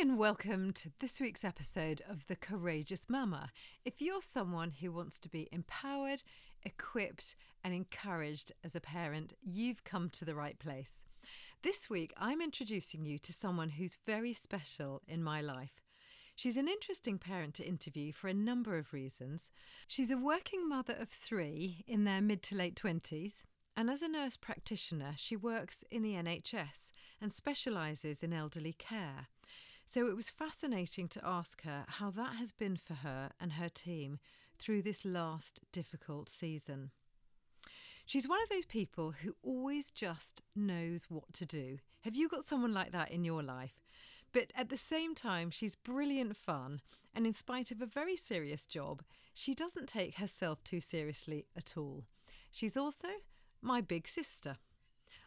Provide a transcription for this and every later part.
and welcome to this week's episode of The Courageous Mumma. If you're someone who wants to be empowered, equipped, and encouraged as a parent, you've come to the right place. This week, I'm introducing you to someone who's very special in my life. She's an interesting parent to interview for a number of reasons. She's a working mother of three in their mid to late 20s, and as a nurse practitioner, she works in the NHS and specialises in elderly care. So it was fascinating to ask her how that has been for her and her team through this last difficult season. She's one of those people who always just knows what to do. Have you got someone like that in your life? But at the same time, she's brilliant fun, and in spite of a very serious job, she doesn't take herself too seriously at all. She's also my big sister.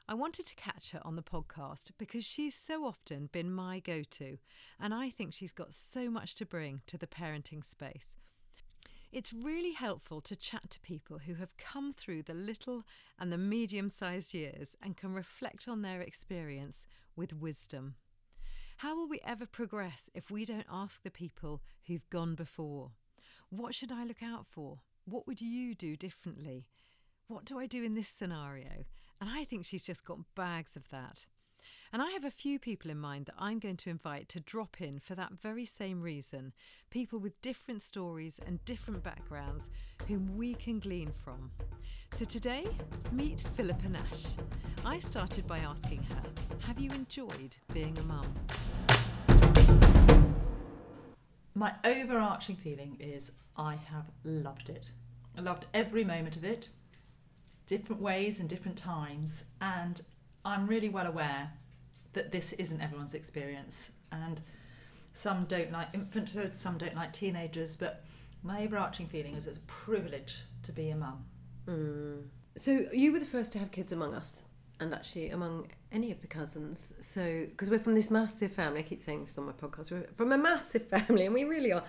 I wanted to catch her on the podcast because she's so often been my go to, and I think she's got so much to bring to the parenting space. It's really helpful to chat to people who have come through the little and the medium sized years and can reflect on their experience with wisdom. How will we ever progress if we don't ask the people who've gone before? What should I look out for? What would you do differently? What do I do in this scenario? And I think she's just got bags of that. And I have a few people in mind that I'm going to invite to drop in for that very same reason people with different stories and different backgrounds whom we can glean from. So today, meet Philippa Nash. I started by asking her Have you enjoyed being a mum? My overarching feeling is I have loved it. I loved every moment of it different ways and different times. And I'm really well aware that this isn't everyone's experience. And some don't like infanthood, some don't like teenagers, but my overarching feeling is it's a privilege to be a mum. Mm. So you were the first to have kids among us, and actually among any of the cousins. So because we're from this massive family, I keep saying this on my podcast. We're from a massive family, and we really are.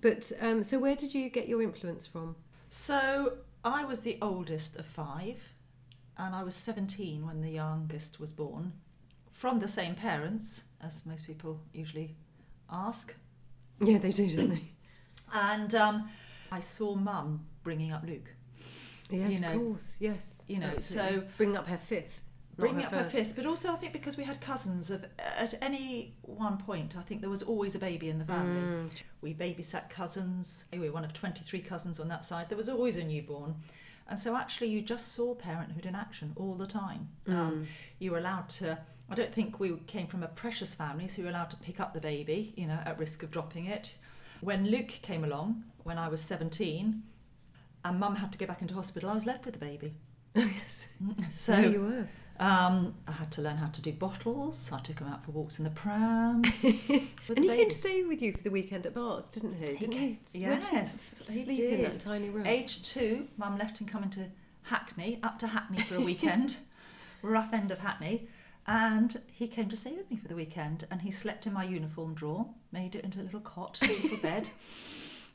But um, so where did you get your influence from? So I was the oldest of five, and I was 17 when the youngest was born, from the same parents, as most people usually ask. Yeah, they do, don't they? And um, I saw mum bringing up Luke. Yes, You know, of course. Yes. you know, absolutely. so- bring up her fifth. Bringing up her fifth, but also I think because we had cousins of at any one point, I think there was always a baby in the family. Mm. We babysat cousins. We were one of 23 cousins on that side. There was always a newborn. And so actually, you just saw parenthood in action all the time. Mm. Um, you were allowed to, I don't think we came from a precious family, so you were allowed to pick up the baby, you know, at risk of dropping it. When Luke came along, when I was 17, and mum had to go back into hospital, I was left with the baby. Oh yes. So there you were. Um, I had to learn how to do bottles. I took him out for walks in the pram. And he came to stay with you for the weekend at Bart's, didn't he? He Didn't he? Yes, he sleep in did. that tiny room. Age two, mum left him coming to Hackney, up to Hackney for a weekend, rough end of Hackney. And he came to stay with me for the weekend and he slept in my uniform drawer, made it into a little cot, a little bed.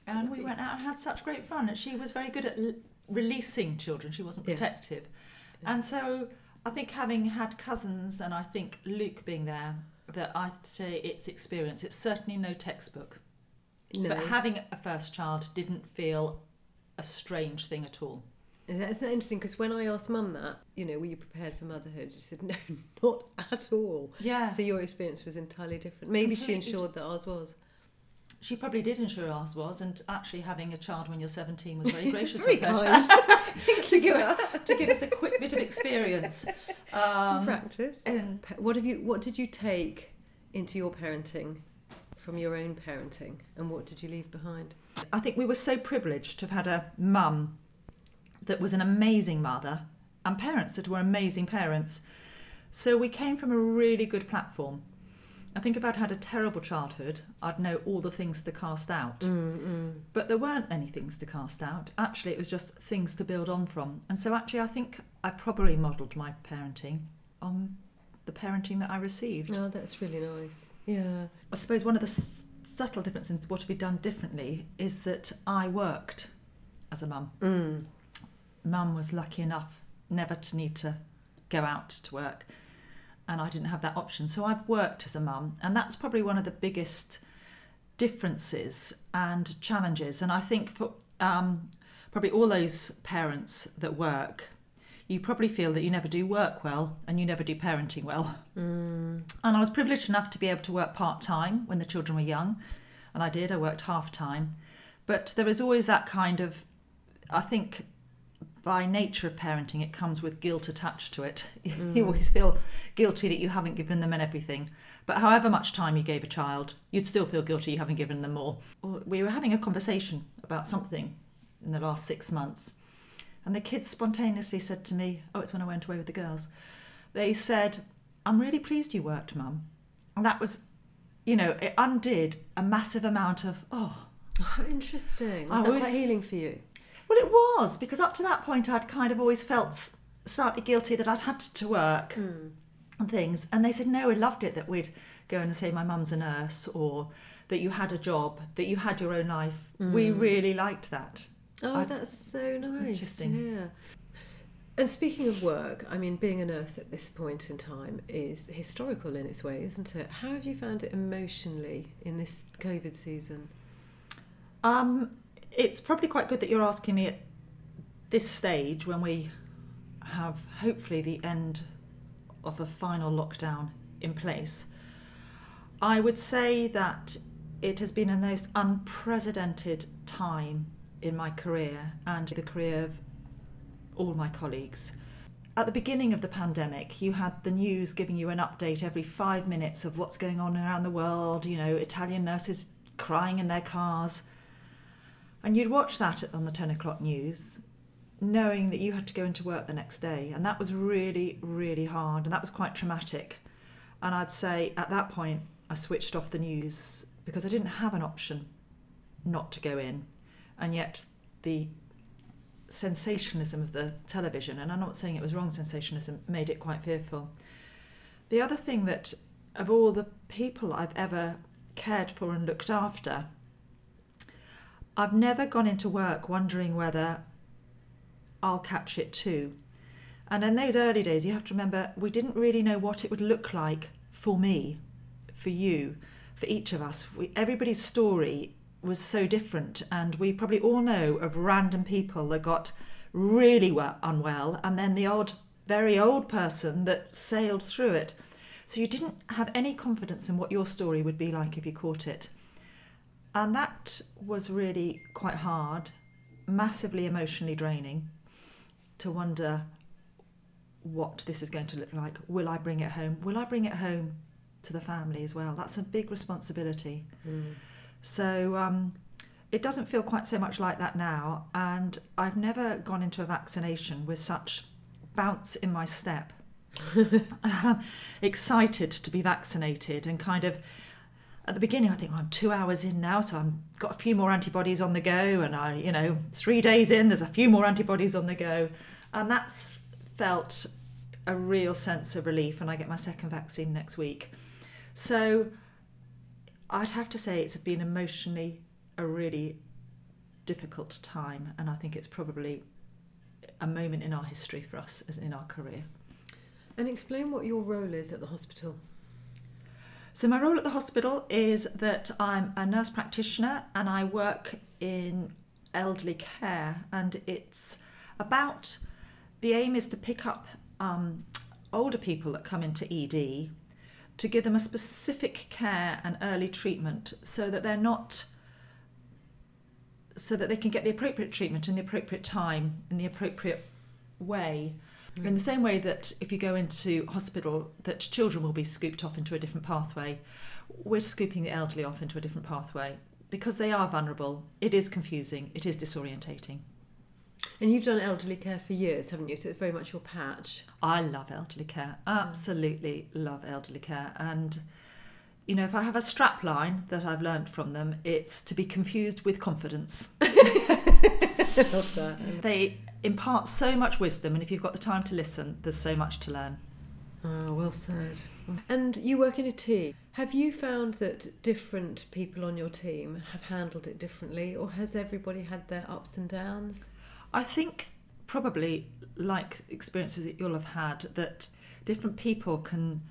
And we went out and had such great fun. And she was very good at l- releasing children, she wasn't Yeah. protective. And so I think having had cousins and I think Luke being there, that I'd say it's experience. It's certainly no textbook. No, But having a first child didn't feel a strange thing at all. That's that interesting because when I asked Mum that, you know, were you prepared for motherhood? She said, no, not at all. Yeah. So your experience was entirely different. Maybe she ensured that ours was. She probably did ensure ours was, and actually having a child when you're 17 was very gracious Very of her. to, to give, to give us a quick bit of experience. Some Um, practice. and What have you? What did you take into your parenting from your own parenting, and what did you leave behind? I think we were so privileged to have had a mum that was an amazing mother and parents that were amazing parents. So we came from a really good platform. I think if I'd had a terrible childhood, I'd know all the things to cast out. Mm, But there weren't any things to cast out. Actually, it was just things to build on from. And so, actually, I think I probably modelled my parenting on the parenting that I received. Oh, that's really nice. Yeah. I suppose one of the s- subtle differences, what have we done differently, is that I worked as a mum. Mm. Mum was lucky enough never to need to go out to work. And I didn't have that option. So I've worked as a mum, and that's probably one of the biggest differences and challenges. And I think for um, probably all those parents that work, you probably feel that you never do work well and you never do parenting well. Mm. And I was privileged enough to be able to work part time when the children were young, and I did. I worked half time, but there is always that kind of, I think, by nature of parenting, it comes with guilt attached to it. you mm. always feel guilty that you haven't given them everything. But however much time you gave a child, you'd still feel guilty you haven't given them more. We were having a conversation about something in the last six months, and the kids spontaneously said to me, Oh, it's when I went away with the girls. They said, I'm really pleased you worked, Mum. And that was, you know, it undid a massive amount of, oh, Oh, interesting. Was I that was- quite healing for you? Well, it was because up to that point, I'd kind of always felt slightly guilty that I'd had to work and things. And they said, no, we loved it that we'd go and say, my mum's a nurse, or that you had a job, that you had your own life. We really liked that. Oh, I- that's so nice Interesting. hear. And speaking of work, I mean, being a nurse at this point in time is historical in its way, isn't it? How have you found it emotionally in this COVID season? Um, it's probably quite good that you're asking me at this stage when we have hopefully the end of a final lockdown in place. I would say that it has been a most unprecedented time in my career and the career of all my colleagues. At the beginning of the pandemic, you had the news giving you an update every five minutes of what's going on around the world, you know, Italian nurses crying in their cars. And you'd watch that on the 10 o'clock news, knowing that you had to go into work the next day. And that was really, really hard. And that was quite traumatic. And I'd say at that point, I switched off the news because I didn't have an option not to go in. And yet, the sensationalism of the television, and I'm not saying it was wrong sensationalism, made it quite fearful. The other thing that, of all the people I've ever cared for and looked after, I've never gone into work wondering whether I'll catch it too. And in those early days, you have to remember we didn't really know what it would look like for me, for you, for each of us. We, everybody's story was so different, and we probably all know of random people that got really well, unwell, and then the odd, very old person that sailed through it. So you didn't have any confidence in what your story would be like if you caught it. And that was really quite hard, massively emotionally draining to wonder what this is going to look like. Will I bring it home? Will I bring it home to the family as well? That's a big responsibility. So um, it doesn't feel quite so much like that now. And I've never gone into a vaccination with such bounce in my step. Excited to be vaccinated and kind of at the beginning I think well, I'm two hours in now so I've got a few more antibodies on the go and I you know three days in there's a few more antibodies on the go. And that's felt a real sense of relief and I get my second vaccine next week. So I'd have to say it's been emotionally a really difficult time and I think it's probably a moment in our history for us as in our career. And explain what your role is at the hospital. So, my role at the hospital is that I'm a nurse practitioner and I work in elderly care, and it's about the aim is to pick up um, older people that come into ED to give them a specific care and early treatment so that they're not so that they can get the appropriate treatment in the appropriate time in the appropriate way Mm. in the same way that if you go into hospital that children will be scooped off into a different pathway. We're scooping the elderly off into a different pathway. Because they are vulnerable it is confusing it is disorientating. And you've done elderly care for years, haven't you? So it's very much your patch. i love elderly care. Absolutely love elderly care. And you know if i have a strap line that i've learned from them it's to be confused with confidence. I love that. they impart so much wisdom and if you've got the time to listen there's so much to learn Oh, well said. And you work in a team. Have you found that different people on your team have handled it differently, or has everybody had their ups and downs? I think probably like experiences that you'll have had that different people can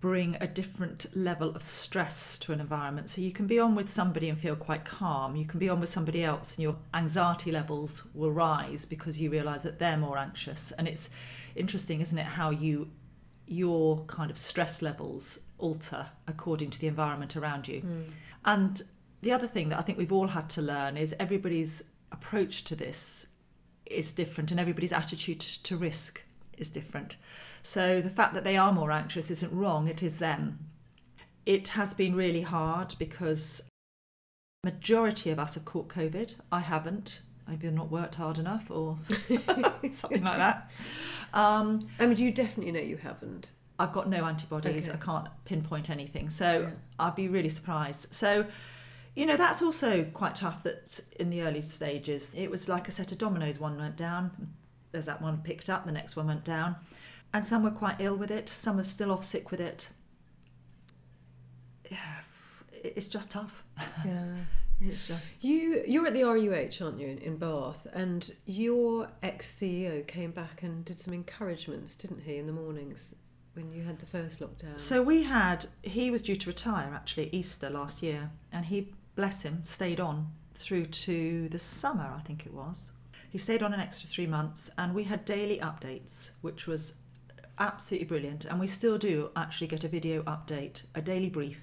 bring a different level of stress to an environment. So you can be on with somebody and feel quite calm. You can be on with somebody else and your anxiety levels will rise because you realize that they're more anxious. And it's interesting, isn't it, how you your kind of stress levels alter according to the environment around you. Mm. And the other thing that I think we've all had to learn is everybody's approach to this is different and everybody's attitude to risk is different. So the fact that they are more anxious isn't wrong, it is them. It has been really hard because majority of us have caught COVID. I haven't. Maybe I've not worked hard enough or something like that. Um, I mean, you definitely know you haven't? I've got no antibodies. Okay. I can't pinpoint anything. So Yeah. I'd be really surprised. So, you know, that's also quite tough that in the early stages, it was like a set of dominoes. One went down, there's that one picked up, the next one went down. And some were quite ill with it, some are still off sick with it. Yeah, It's just tough. Yeah. It's just. You you're at the RUH, aren't you, in, in Bath? And your ex CEO came back and did some encouragements, didn't he, in the mornings when you had the first lockdown? So we had, he was due to retire actually Easter last year, and he, bless him, stayed on through to the summer, I think it was. He stayed on an extra three months, and we had daily updates, which was absolutely brilliant. And we still do actually get a video update, a daily brief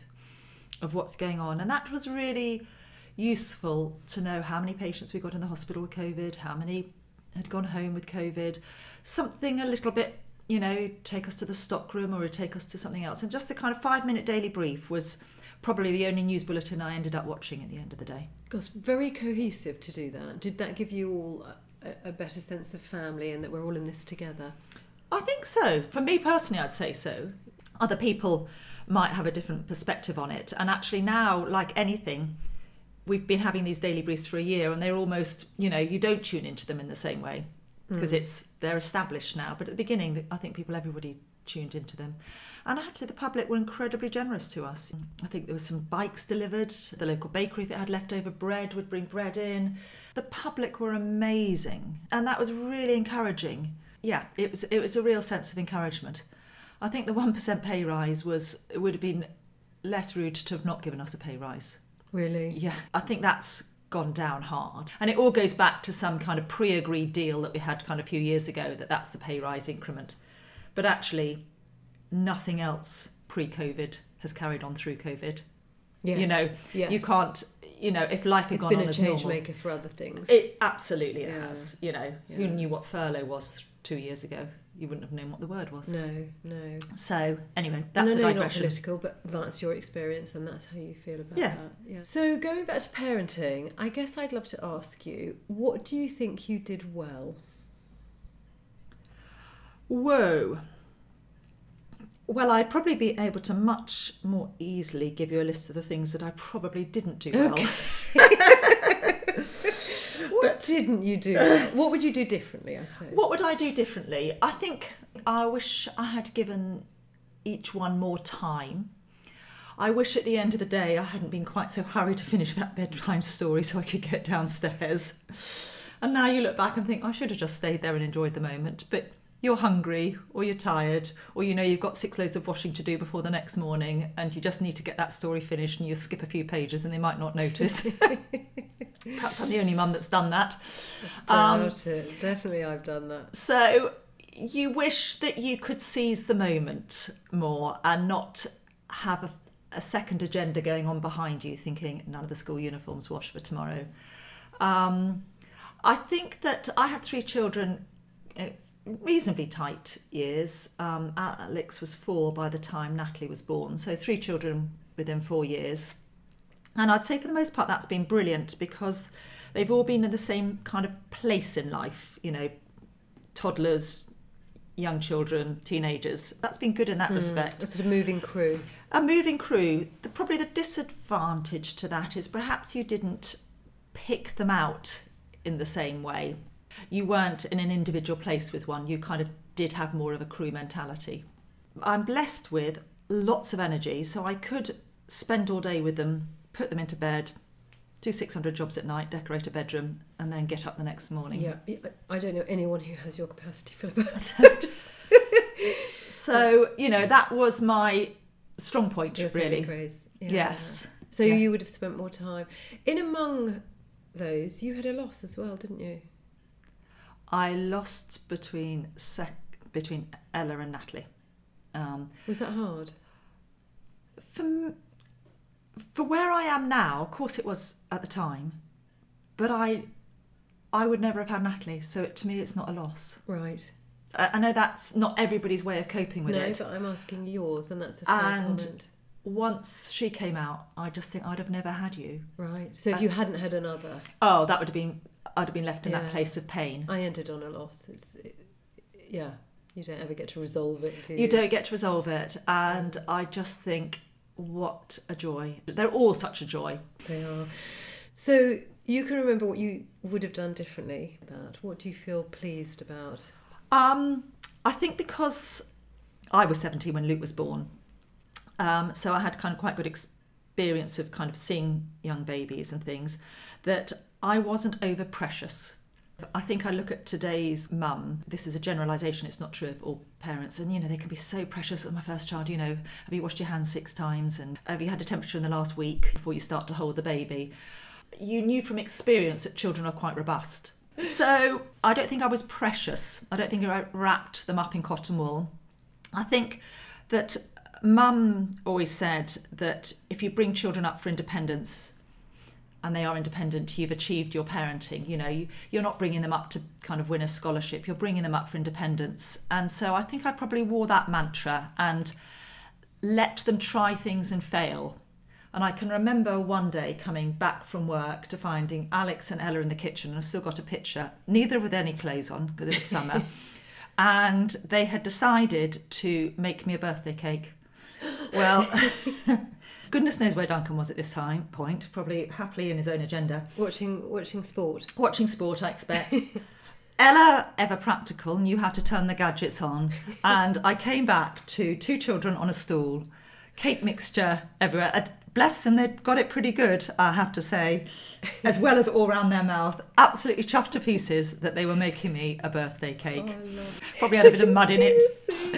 of what's going on, and that was really useful to know how many patients we got in the hospital with COVID, how many had gone home with COVID, something a little bit, you know, take us to the stock room or take us to something else. And just the kind of five minute daily brief was probably the only news bulletin I ended up watching at the end of the day. Gosh, very cohesive to do that. Did that give you all a, a better sense of family and that we're all in this together? I think so. For me personally, I'd say so. Other people might have a different perspective on it. And actually, now, like anything, we've been having these daily briefs for a year and they're almost, you know, you don't tune into them in the same way because hmm. it's they're established now. But at the beginning, I think people, everybody tuned into them. And I have to say, the public were incredibly generous to us. I think there was some bikes delivered. The local bakery, if it had leftover bread, would bring bread in. The public were amazing, and that was really encouraging. Yeah, it was. It was a real sense of encouragement. I think the one percent pay rise was it would have been less rude to have not given us a pay rise. Really? Yeah, I think that's gone down hard. And it all goes back to some kind of pre agreed deal that we had kind of a few years ago that that's the pay rise increment. But actually, nothing else pre COVID has carried on through COVID. Yes. You know, yes. you can't, you know, if life had It's gone been a change maker for other things. It absolutely Yeah. has. You know, Yeah. who knew what furlough was two years ago? You wouldn't have known what the word was. no, no. So, anyway, that's I a know you're not political, but that's your experience and that's how you feel about Yeah. that. Yeah. So going back to parenting, I guess I'd love to ask you, what do you think you did well? Whoa. Well, I'd probably be able to much more easily give you a list of the things that I probably didn't do well. What didn't you do? What would you do differently, I suppose? What would I do differently? I think I wish I had given each one more time. I wish at the end of the day I hadn't been quite so hurried to finish that bedtime story so I could get downstairs. And now you look back and think I should have just stayed there and enjoyed the moment. But you're hungry or you're tired or you know you've got six loads of washing to do before the next morning and you just need to get that story finished and you skip a few pages and they might not notice. Perhaps I'm the only mum that's done that. Um, it. Definitely, I've done that. So you wish that you could seize the moment more and not have a, a second agenda going on behind you, thinking none of the school uniforms washed for tomorrow. Um, I think that I had three children, uh, reasonably tight years. Um, Alex was four by the time Natalie was born, so three children within four years. And I'd say for the most part that's been brilliant because they've all been in the same kind of place in life, you know, toddlers, young children, teenagers. That's been good in that respect. A sort of moving crew. A moving crew, the, probably the disadvantage to that is perhaps you didn't pick them out in the same way. You weren't in an individual place with one, you kind of did have more of a crew mentality. I'm blessed with lots of energy, so I could spend all day with them, put them into bed, do 600 jobs at night, decorate a bedroom, and then get up the next morning. Yeah, I don't know anyone who has your capacity, Philippa. So, you know, that was my strong point, Your saving really. Yeah. Yes. So Yeah. you would have spent more time. In among those, you had a loss as well, didn't you? I lost between sec- between Ella and Natalie. Um, Was that hard? for for where I am now, of course it was at the time, but I I would never have had Natalie, so to me it's not a loss. Right. I I know that's not everybody's way of coping with no, it. but I'm asking yours, and that's a fair And- comment. Once she came out, I just think I'd have never had you. Right. So if uh, you hadn't had another, Oh, that would have been I'd have been left in Yeah. that place of pain. I ended on a loss. It's, it, yeah. You don't ever get to resolve it, do you? You don't get to resolve it, and I just think what a joy. They're all such a joy. They are. So you can remember what you would have done differently. That. What do you feel pleased about? Um, I think because I was 17 when Luke was born, um, so I had kind of quite good experience of kind of seeing young babies and things, that I wasn't over precious. I think I look at today's mum, this is a generalisation, it's not true of all parents, and you know, they can be so precious with my first child, you know, have you washed your hands six times and have you had a temperature in the last week before you start to hold the baby? You knew from experience that children are quite robust. So I don't think I was precious. I don't think I wrapped them up in cotton wool. I think that mum always said that if you bring children up for independence and they are independent, you've achieved your parenting. You know, you, you're not bringing them up to kind of win a scholarship, you're bringing them up for independence. And so I think I probably wore that mantra and let them try things and fail. And I can remember one day coming back from work to finding Alex and Ella in the kitchen, and I still got a picture, neither with any clothes on because it was summer. and they had decided to make me a birthday cake. Well, goodness knows where Duncan was at this time point, probably happily in his own agenda. Watching watching sport. Watching sport, I expect. Ella, ever practical, knew how to turn the gadgets on, and I came back to two children on a stool, cake mixture everywhere. And bless them, they'd got it pretty good, I have to say, as well as all round their mouth. Absolutely chuffed to pieces that they were making me a birthday cake. Oh, probably had a bit of mud in it.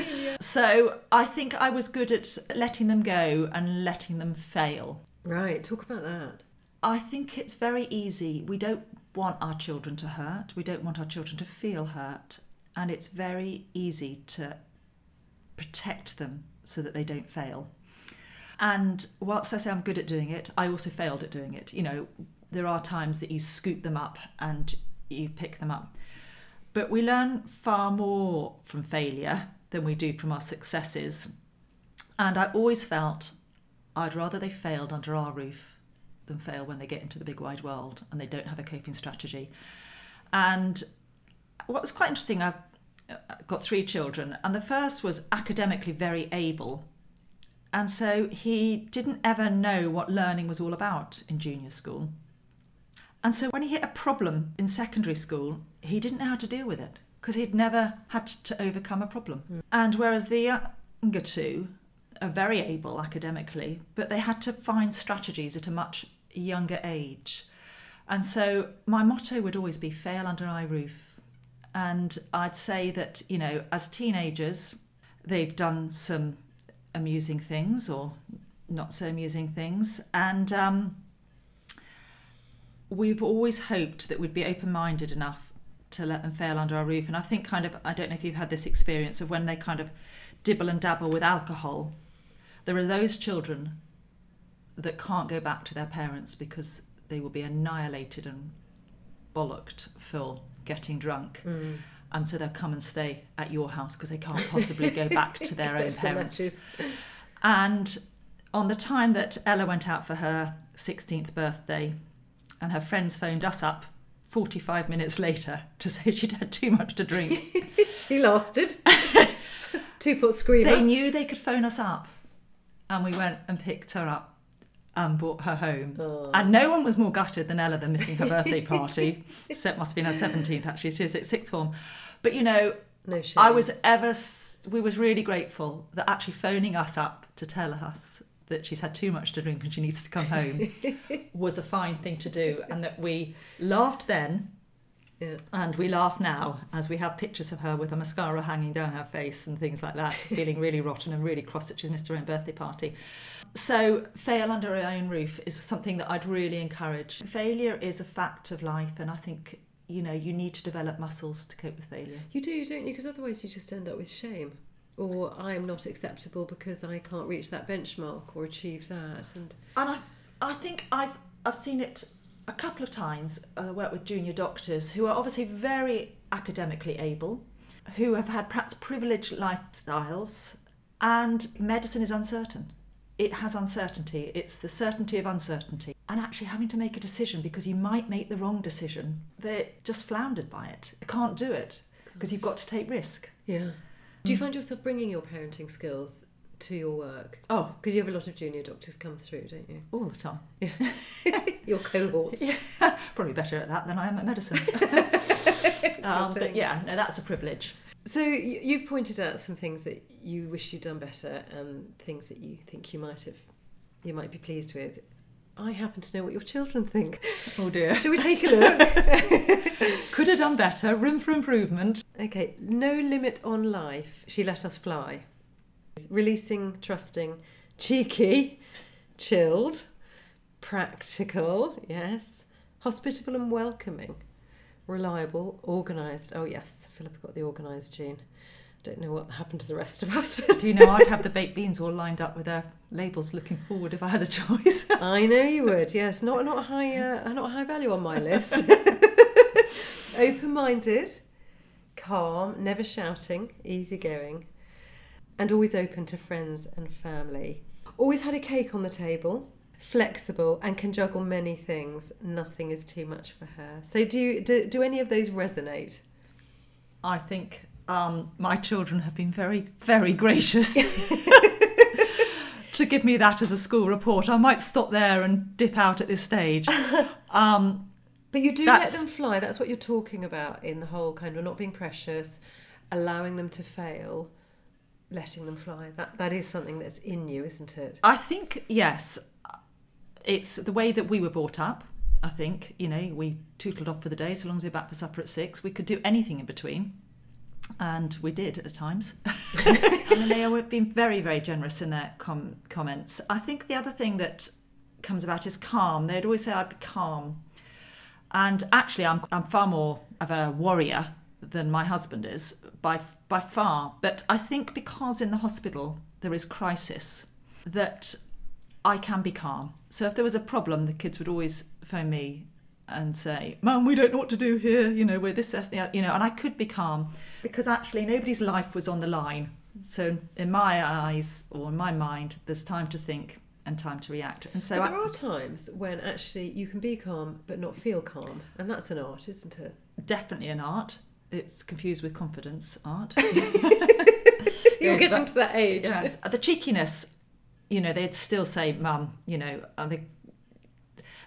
So I think I was good at letting them go and letting them fail. Right. Talk about that. I think it's very easy. We don't want our children to hurt. We don't want our children to feel hurt. And it's very easy to protect them so that they don't fail. And whilst I say I'm good at doing it, I also failed at doing it. You know, there are times that you scoop them up and you pick them up. But we learn far more from failure than we do from our successes. And I always felt I'd rather they failed under our roof than fail when they get into the big wide world and they don't have a coping strategy. And what was quite interesting, I've uh, got three children, and the first was academically very able. And so he didn't ever know what learning was all about in junior school. And so when he hit a problem in secondary school, he didn't know how to deal with it because he'd never had to overcome a problem. And whereas the younger two are very able academically, but they had to find strategies at a much younger age. And so my motto would always be fail under my roof. And I'd say that, you know, as teenagers, they've done some amusing things or not so amusing things. And um, we've always hoped that we'd be open minded enough to let them fail under our roof. And I think, kind of, I don't know if you've had this experience of when they kind of dibble and dabble with alcohol, there are those children that can't go back to their parents because they will be annihilated and bollocked for getting drunk. Mm. And so they'll come and stay at your house because they can't possibly go back to their own parents. And on the time that Ella went out for her 16th birthday, and her friends phoned us up 45 minutes later to say she'd had too much to drink, She lasted. Two pot screamer. they knew they could phone us up. And we went and picked her up and brought her home. Oh. And no one was more gutted than Ella than missing her birthday party. so it must have been her 17th, actually. She was at sixth form. But you know, no. I was ever, we was really grateful that actually phoning us up to tell us that she's had too much to drink and she needs to come home was a fine thing to do, and that we laughed then, Yeah. And we laugh now as we have pictures of her with a mascara hanging down her face and things like that, feeling really rotten and really cross that she's missed her own birthday party. So, fail under her own roof is something that I'd really encourage. Failure is a fact of life, and I think, you know, you need to develop muscles to cope with failure. You do, don't you? Because otherwise you just end up with shame. Or I'm not acceptable because I can't reach that benchmark or achieve that. And And I, I think I've, I've seen it a couple of times uh, work with junior doctors who are obviously very academically able, who have had perhaps privileged lifestyles, and medicine is uncertain. It has uncertainty. It's the certainty of uncertainty. And actually having to make a decision because you might make the wrong decision, they're just floundered by it. They can't do it because you've got to take risk. yeah. Do you find yourself bringing your parenting skills to your work? Oh, Because you have a lot of junior doctors come through, don't you? all the time. Yeah. your cohorts. Yeah, probably better at that than I am at medicine. um, but yeah, no, that's a privilege. So you've pointed out some things that you wish you'd done better and things that you think you might have, you might be pleased with. I happen to know what your children think. Oh dear. Shall we take a look? Could have done better. Room for improvement. okay, no limit on life. She let us fly. Releasing, trusting, cheeky, chilled, practical, yes, hospitable and welcoming, reliable, organised. Oh yes, Philippa got the organised gene. Don't know what happened to the rest of us, but Do you know I'd have the baked beans all lined up with their labels looking forward if I had a choice. I know you would. Yes, not not high, uh, not high value on my list. Open-minded, calm, never shouting, easygoing, and always open to friends and family. Always had a cake on the table. Flexible and can juggle many things. Nothing is too much for her. So, do you, do, do any of those resonate? I think um, my children have been very, very gracious to give me that as a school report. I might stop there and dip out at this stage. Um, But you do let them fly. That's what you're talking about in the whole kind of not being precious, allowing them to fail, letting them fly. That that is something that's in you, isn't it? I think yes, it's the way that we were brought up. I think you know we tootled off for the day. So long as we we're back for supper at six, we could do anything in between, and we did at times. and they have been very, very generous in their com- comments. I think the other thing that comes about is calm. They'd always say I'd be calm, and actually, I'm I'm far more of a warrior than my husband is by by far. But I think because in the hospital there is crisis, that I can be calm. So if there was a problem, the kids would always phone me and say, "Mum, we don't know what to do here. You know, we're this, that, the, you know." And I could be calm because actually nobody's life was on the line. So in my eyes or in my mind, there's time to think and time to react. And so but I- there are times when actually you can be calm but not feel calm, and that's an art, isn't it? definitely an art. It's confused with confidence art. You're getting to that age. yes, the cheekiness. You know, they'd still say, "Mum," you know, and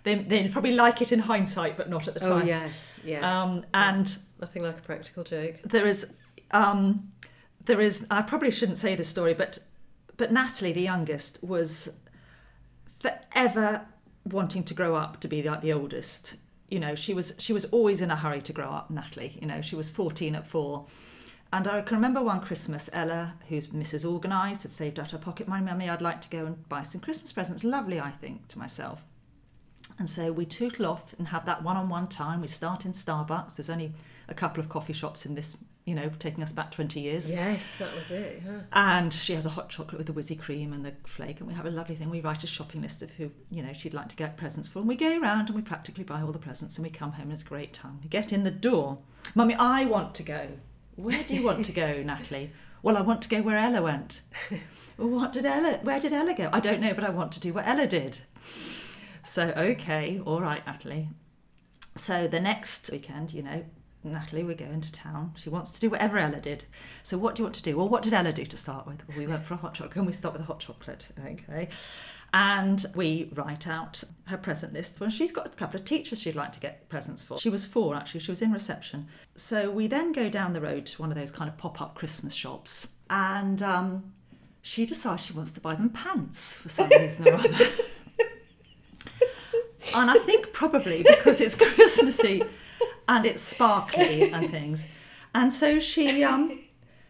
they they probably like it in hindsight, but not at the time. Oh time. yes, yes. Um, and Yes. nothing like a practical joke. there is um, there is I probably shouldn't say this story, but but Natalie, the youngest, was forever wanting to grow up to be like the oldest. You know, she was she was always in a hurry to grow up. Natalie, you know, she was fourteen at four. And I can remember one Christmas, Ella, who's Mrs. Organised, had saved out her pocket money. Mummy, I'd like to go and buy some Christmas presents. Lovely, I think, to myself. And so we tootle off and have that one-on-one time. We start in Starbucks. There's only a couple of coffee shops in this, you know, taking us back 20 years. Yes, that was it. Yeah. And she has a hot chocolate with the whizzy cream and the flake, and we have a lovely thing. We write a shopping list of who, you know, she'd like to get presents for. And we go around and we practically buy all the presents and we come home and it's a great time. We get in the door. Mummy, I want to go. Where do you want to go, Natalie? Well, I want to go where Ella went. well, what did Ella, where did Ella go? I don't know, but I want to do what Ella did. So, okay, all right, Natalie. So the next weekend, you know, Natalie, we're going to town. She wants to do whatever Ella did. So what do you want to do? Well, what did Ella do to start with? Well, we went for a hot chocolate. Can we start with a hot chocolate? Okay. And we write out her present list. Well, she's got a couple of teachers she'd like to get presents for. She was four, actually. She was in reception. So we then go down the road to one of those kind of pop up Christmas shops. And um, she decides she wants to buy them pants for some reason or other. and I think probably because it's Christmassy and it's sparkly and things. And so she um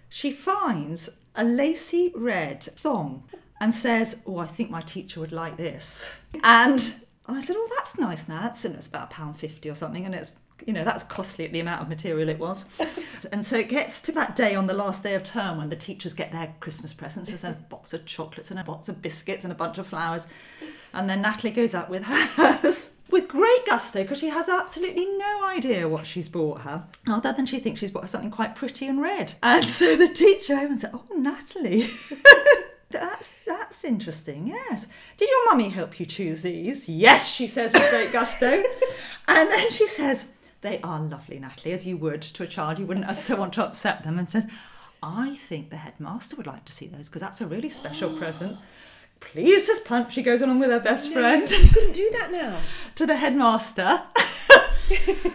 she finds a lacy red thong and says, "Oh, I think my teacher would like this." And I said, "Oh, that's nice, Now And it's about a pound fifty or something, and it's you know that's costly at the amount of material it was. and so it gets to that day on the last day of term when the teachers get their Christmas presents. There's a box of chocolates and a box of biscuits and a bunch of flowers, and then Natalie goes up with hers. With great gusto, because she has absolutely no idea what she's bought her, other than she thinks she's bought her something quite pretty and red. And so the teacher opens it, Oh, Natalie, That's that's interesting. Yes. Did your mummy help you choose these? Yes, she says with great gusto. and then she says, "They are lovely, Natalie, as you would to a child. You wouldn't so want to upset them." And said, "I think the headmaster would like to see those because that's a really special present." Please just punch, she goes along with her best friend You couldn't do that now. to the headmaster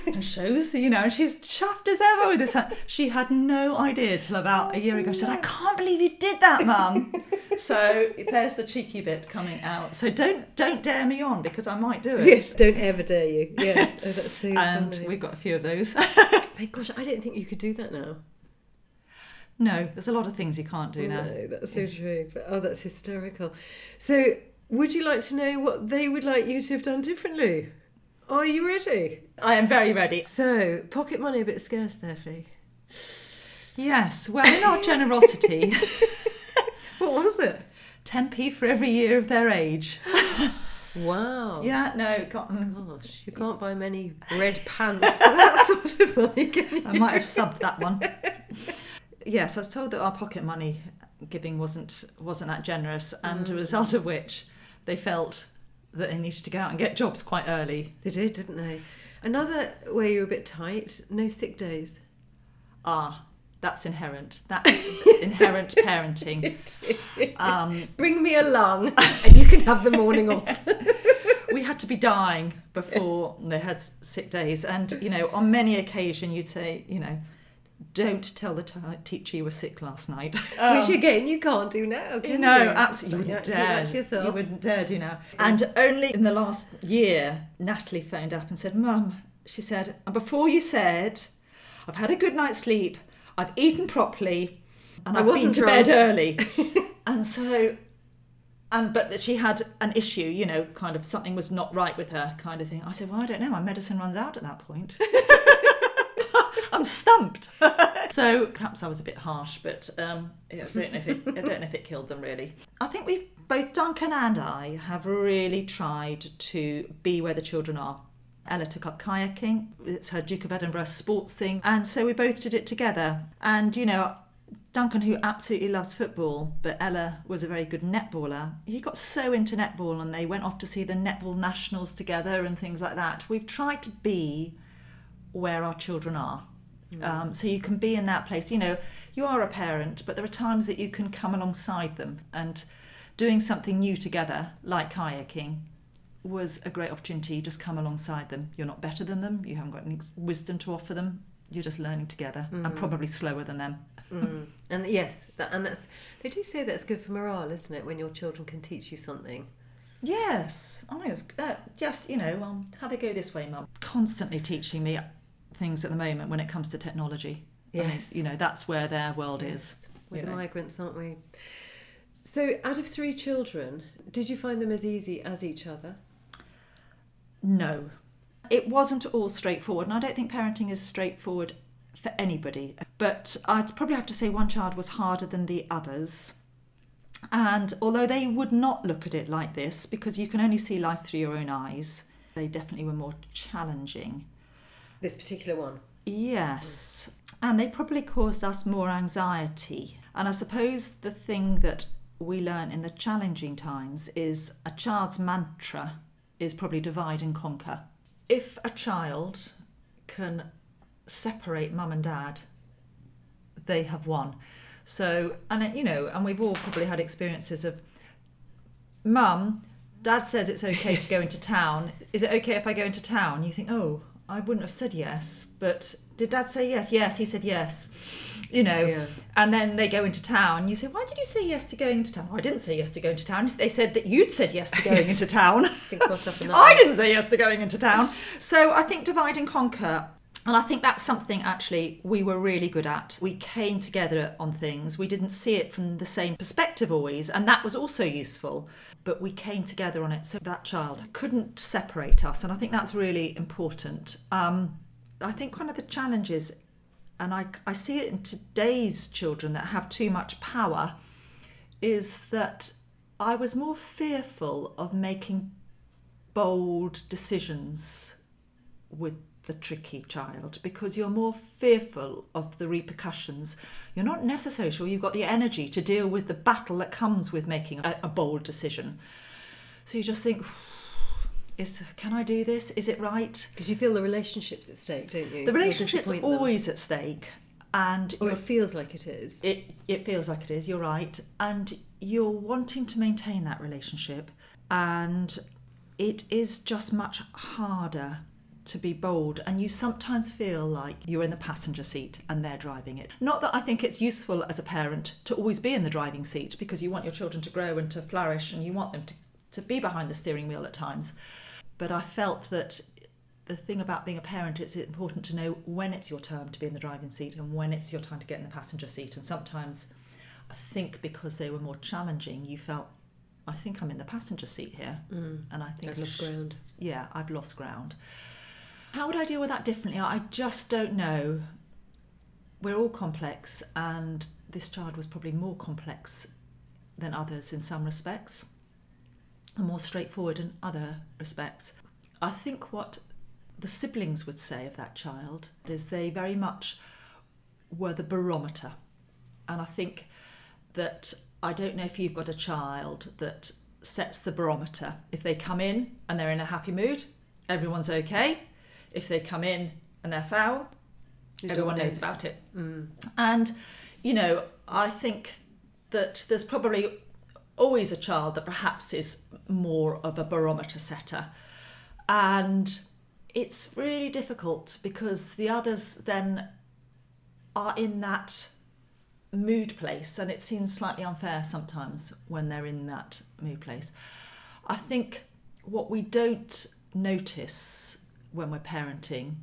and shows, you know, and she's chuffed as ever with this. She had no idea till about a year ago. She said, I can't believe you did that, mum. so there's the cheeky bit coming out. So don't don't dare me on because I might do it. Yes, don't ever dare you. Yes, oh, that's so And funny. we've got a few of those. My gosh, I didn't think you could do that now. no, there's a lot of things you can't do now. No, that's so true. But, oh, that's hysterical. So, would you like to know what they would like you to have done differently? Are you ready? I am very ready. So, pocket money a bit scarce there, Fee. Yes, well, in our generosity, What was it? 10p for every year of their age. Wow. Yeah, no, got, mm, Gosh, you can't buy many red pants for that sort of money? I might have subbed that one. Yes, I was told that our pocket money giving wasn't wasn't that generous, and a result of which they felt that they needed to go out and get jobs quite early. They did, didn't they? Another where you were a bit tight, no sick days. Ah, that's inherent. That's inherent parenting. Um, Bring me along and you can have the morning off. we had to be dying before they had sick days, and you know, on many occasions you'd say, you know, don't tell the t- teacher you were sick last night. Oh. Which again, you can't do now, can you? No, absolutely. You wouldn't yeah, keep dare. that to yourself. You wouldn't dare do now. And only in the last year, Natalie phoned up and said, Mum, she said, and before you said, I've had a good night's sleep, I've eaten properly, and I I've been wasn't to drunk." bed early. and so, and but that she had an issue, you know, kind of something was not right with her, kind of thing. I said, Well, I don't know. My medicine runs out at that point. I'm stumped. so perhaps I was a bit harsh, but um, I don't know if it, I don't know if it killed them really. I think we've both Duncan and I have really tried to be where the children are. Ella took up kayaking. It's her Duke of Edinburgh sports thing, and so we both did it together. And you know, Duncan, who absolutely loves football, but Ella was a very good netballer, he got so into netball and they went off to see the netball nationals together and things like that. We've tried to be where our children are. Um, so you can be in that place. You know, you are a parent, but there are times that you can come alongside them and doing something new together, like kayaking, was a great opportunity. You just come alongside them. You're not better than them. You haven't got any wisdom to offer them. You're just learning together and probably slower than them. Mm. And yes, that, and that's they do say that's good for morale, isn't it? When your children can teach you something. Yes, I was uh, just you know um, have a go this way, mum. Constantly teaching me things at the moment when it comes to technology. I mean, Yes. you know that's where their world is. We're you the know. migrants, aren't we? So, out of three children, did you find them as easy as each other? No, it wasn't all straightforward, and I don't think parenting is straightforward for anybody. But I'd probably have to say one child was harder than the others. And although they would not look at it like this, because you can only see life through your own eyes, they definitely were more challenging. This particular one. Yes. Mm. And they probably caused us more anxiety. And I suppose the thing that we learn in the challenging times is a child's mantra is probably divide and conquer. If a child can separate mum and dad, they have won. So, and it, you know, and we've all probably had experiences of mum, dad says it's okay to go into town. Is it okay if I go into town? You think, oh, I wouldn't have said yes, but did dad say yes? Yes, he said yes. You know, Yeah. and then they go into town. You say, why did you say yes to going into town? "Oh, I didn't say yes to going to town. They said that you'd said yes to going into town. I think caught up in that. I didn't say yes to going into town. So I think divide and conquer. And I think that's something actually we were really good at. We came together on things. We didn't see it from the same perspective always, and that was also useful. But we came together on it so that child couldn't separate us, and I think that's really important. Um, I think one of the challenges, and I, I see it in today's children that have too much power, is that I was more fearful of making bold decisions with the tricky child because you're more fearful of the repercussions. You're not necessarily sure you've got the energy to deal with the battle that comes with making a, a bold decision. So you just think, is can I do this? Is it right? Because you feel the relationship's at stake, don't you? The relationship's them. always at stake, and Or it feels like it is. it it feels like it is you're right and you're wanting to maintain that relationship and it is just much harder to be bold and you sometimes feel like you're in the passenger seat and they're driving it. Not that i think it's useful as a parent to always be in the driving seat because you want your children to grow and to flourish and you want them to, to be behind the steering wheel at times. But i felt that the thing about being a parent it's important to know when it's your turn to be in the driving seat and when it's your time to get in the passenger seat. And sometimes i think because they were more challenging you felt i think i'm in the passenger seat here. Mm. and i think I've lost ground. yeah i've lost ground how would i deal with that differently? I just don't know. We're all complex and this child was probably more complex than others in some respects and more straightforward in other respects. I think what the siblings would say of that child is they very much were the barometer. And i think that i don't know if you've got a child that sets the barometer. If they come in and they're in a happy mood everyone's okay if they come in and they're foul everyone knows about it. Mm. and you know i think that there's probably always a child that perhaps is more of a barometer setter. And it's really difficult because the others then are in that mood place and it seems slightly unfair sometimes when they're in that mood place. I think what we don't notice when we're parenting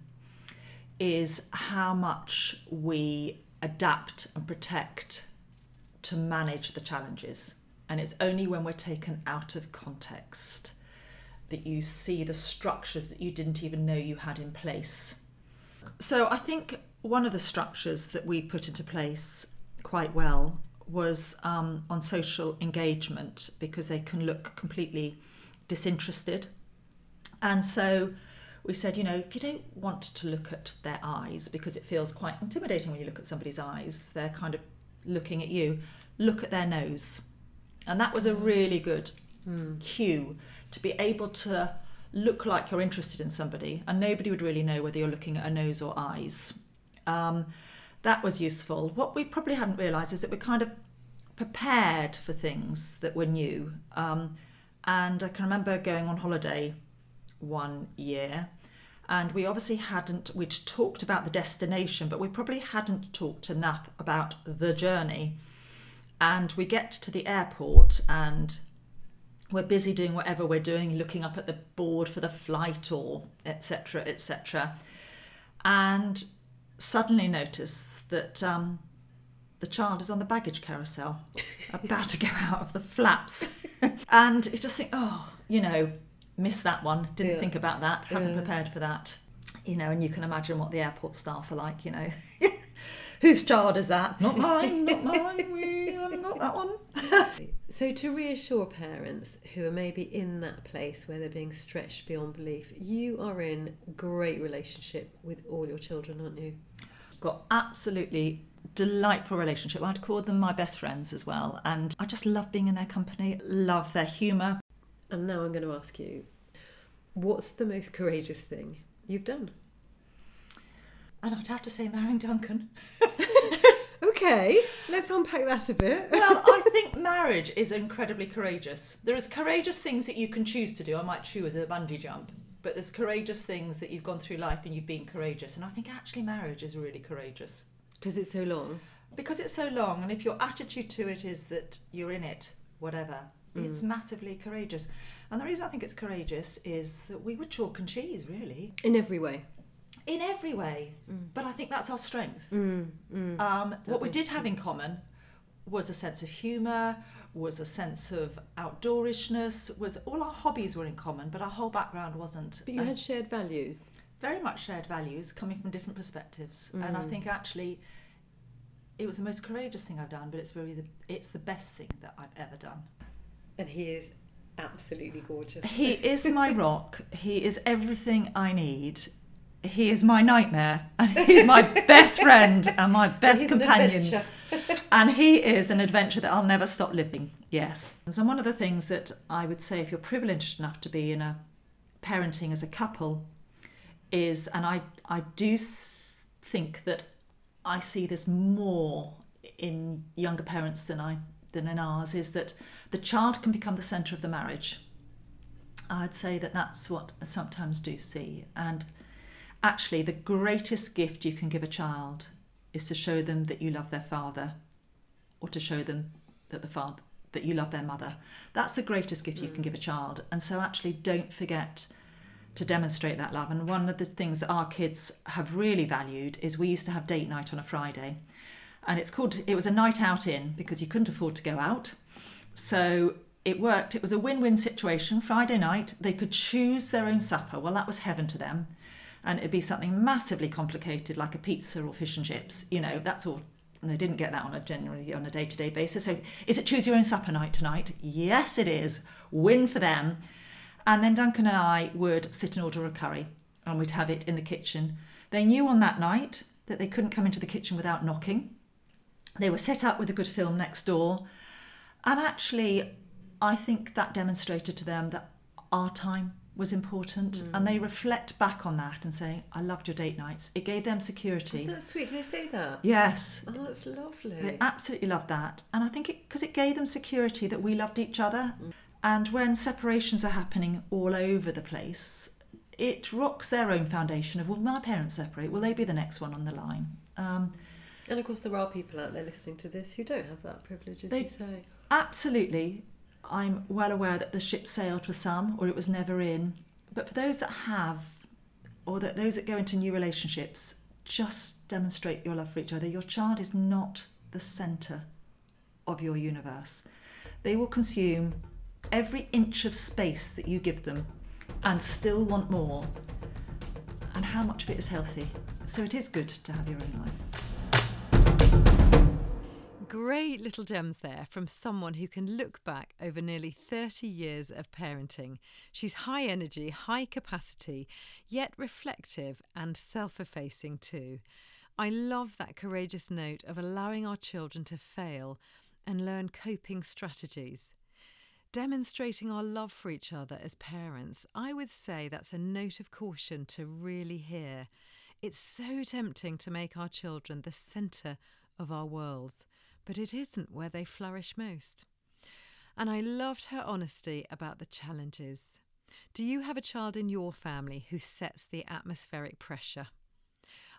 is how much we adapt and protect to manage the challenges. And it's only when we're taken out of context that you see the structures that you didn't even know you had in place. So I think one of the structures that we put into place quite well was um, on social engagement because they can look completely disinterested. And so we said, you know, if you don't want to look at their eyes because it feels quite intimidating when you look at somebody's eyes, they're kind of looking at you, look at their nose. And that was a really good cue to be able to look like you're interested in somebody and nobody would really know whether you're looking at a nose or eyes. Um, that was useful. What we probably hadn't realised is that we're kind of prepared for things that were new. Um, and I can remember going on holiday one year. And we obviously hadn't we'd talked about the destination but we probably hadn't talked enough about the journey. And we get to the airport and we're busy doing whatever we're doing looking up at the board for the flight or etc etc and suddenly notice that um, the child is on the baggage carousel about to go out of the flaps. And you just think oh you know missed that one didn't Yeah. think about that haven't Yeah. prepared for that you know and you can imagine what the airport staff are like you know whose child is that not mine not mine we haven't got that one So, to reassure parents who are maybe in that place where they're being stretched beyond belief, you are in great relationship with all your children, aren't you? got absolutely delightful relationship i'd call them my best friends as well and i just love being in their company love their humour And now I'm going to ask you, what's the most courageous thing you've done? and i'd have to say marrying duncan Okay, let's unpack that a bit. well, I think marriage is incredibly courageous. There is courageous things that you can choose to do. I might choose a bungee jump, but there's courageous things that you've gone through life and you've been courageous. And I think actually marriage is really courageous Because it's so long. because it's so long. And if your attitude to it is that you're in it, whatever, it's massively courageous. And the reason I think it's courageous is that we were chalk and cheese, really. In every way. in every way. But I think that's our strength. Mm, mm. Um, what we did have in common was a sense of humour, was a sense of outdoorishness, was all our hobbies were in common, but our whole background wasn't. But you had shared values. very much shared values coming from different perspectives, and I Mm. think actually it was the most courageous thing I've done, but it's really the, it's the best thing that I've ever done. And he is absolutely gorgeous. He is my rock. He is everything I need. He is my nightmare, and he's my best friend and my best companion. adventure. and he is an adventure that I'll never stop living. Yes. And so one of the things that I would say, if you're privileged enough to be in a parenting as a couple, is, and I I do think that I see this more in younger parents than I than in ours, is that the child can become the centre of the marriage. I'd say that that's what I sometimes do see, and actually the greatest gift you can give a child is to show them that you love their father or to show them that the father that you love their mother. That's the greatest gift you can mm. give a child. And so actually don't forget to demonstrate that love. And one of the things that our kids have really valued is we used to have date night on a friday and it's called it was a night out in because you couldn't afford to go out. So it worked. It was a win-win situation. Friday night they could choose their own supper. Well that was heaven to them. And it'd be something massively complicated like a pizza or fish and chips you know that's all. And they didn't get that on a generally on a day-to-day basis. So is it choose your own supper night tonight? Yes it is. Win for them. And then duncan and i would sit and order a curry and we'd have it in the kitchen. They knew on that night that they couldn't come into the kitchen without knocking they were set up with a good film next door and actually i think that demonstrated to them that our time was important and they reflect back on that and say i loved your date nights it gave them security That's sweet. Do they say that? yes Oh, that's lovely. they absolutely loved that. And I think it because it gave them security that we loved each other. And when separations are happening all over the place, it rocks their own foundation of, will my parents separate, will they be the next one on the line? Um, And of course, there are people out there listening to this who don't have that privilege, as They- you say. absolutely, I'm well aware that the ship sailed for some or it was never in. But for those that have, or that those that go into new relationships, just demonstrate your love for each other. Your child is not the centre of your universe. They will consume every inch of space that you give them and still want more. And how much of it is healthy? So it is good to have your own life. Great little gems there from someone who can look back over nearly 30 years of parenting. She's high energy, high capacity, yet reflective and self effacing too. I love that courageous note of allowing our children to fail and learn coping strategies. Demonstrating our love for each other as parents, I would say that's a note of caution to really hear. It's so tempting to make our children the centre of our worlds, but it isn't where they flourish most. And I loved her honesty about the challenges. Do you have a child in your family who sets the atmospheric pressure?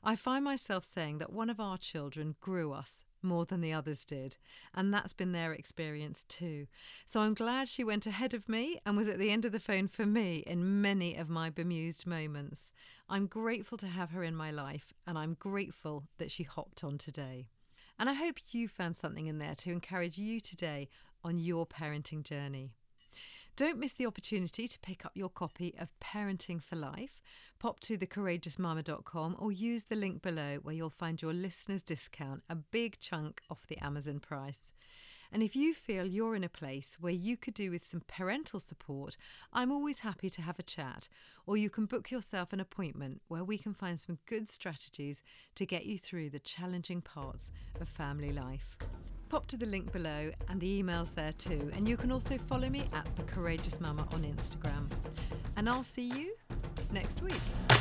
I find myself saying that one of our children grew us more than the others did, and that's been their experience too. So I'm glad she went ahead of me and was at the end of the phone for me in many of my bemused moments. I'm grateful to have her in my life, and I'm grateful that she hopped on today. And I hope you found something in there to encourage you today on your parenting journey. Don't miss the opportunity to pick up your copy of Parenting for Life. Pop to thecourageousmumma.com or use the link below where you'll find your listeners' discount, a big chunk off the Amazon price. And if you feel you're in a place where you could do with some parental support, I'm always happy to have a chat. Or you can book yourself an appointment where we can find some good strategies to get you through the challenging parts of family life. Pop to the link below and the email's there too. And you can also follow me at The Courageous Mumma on Instagram. And I'll see you next week.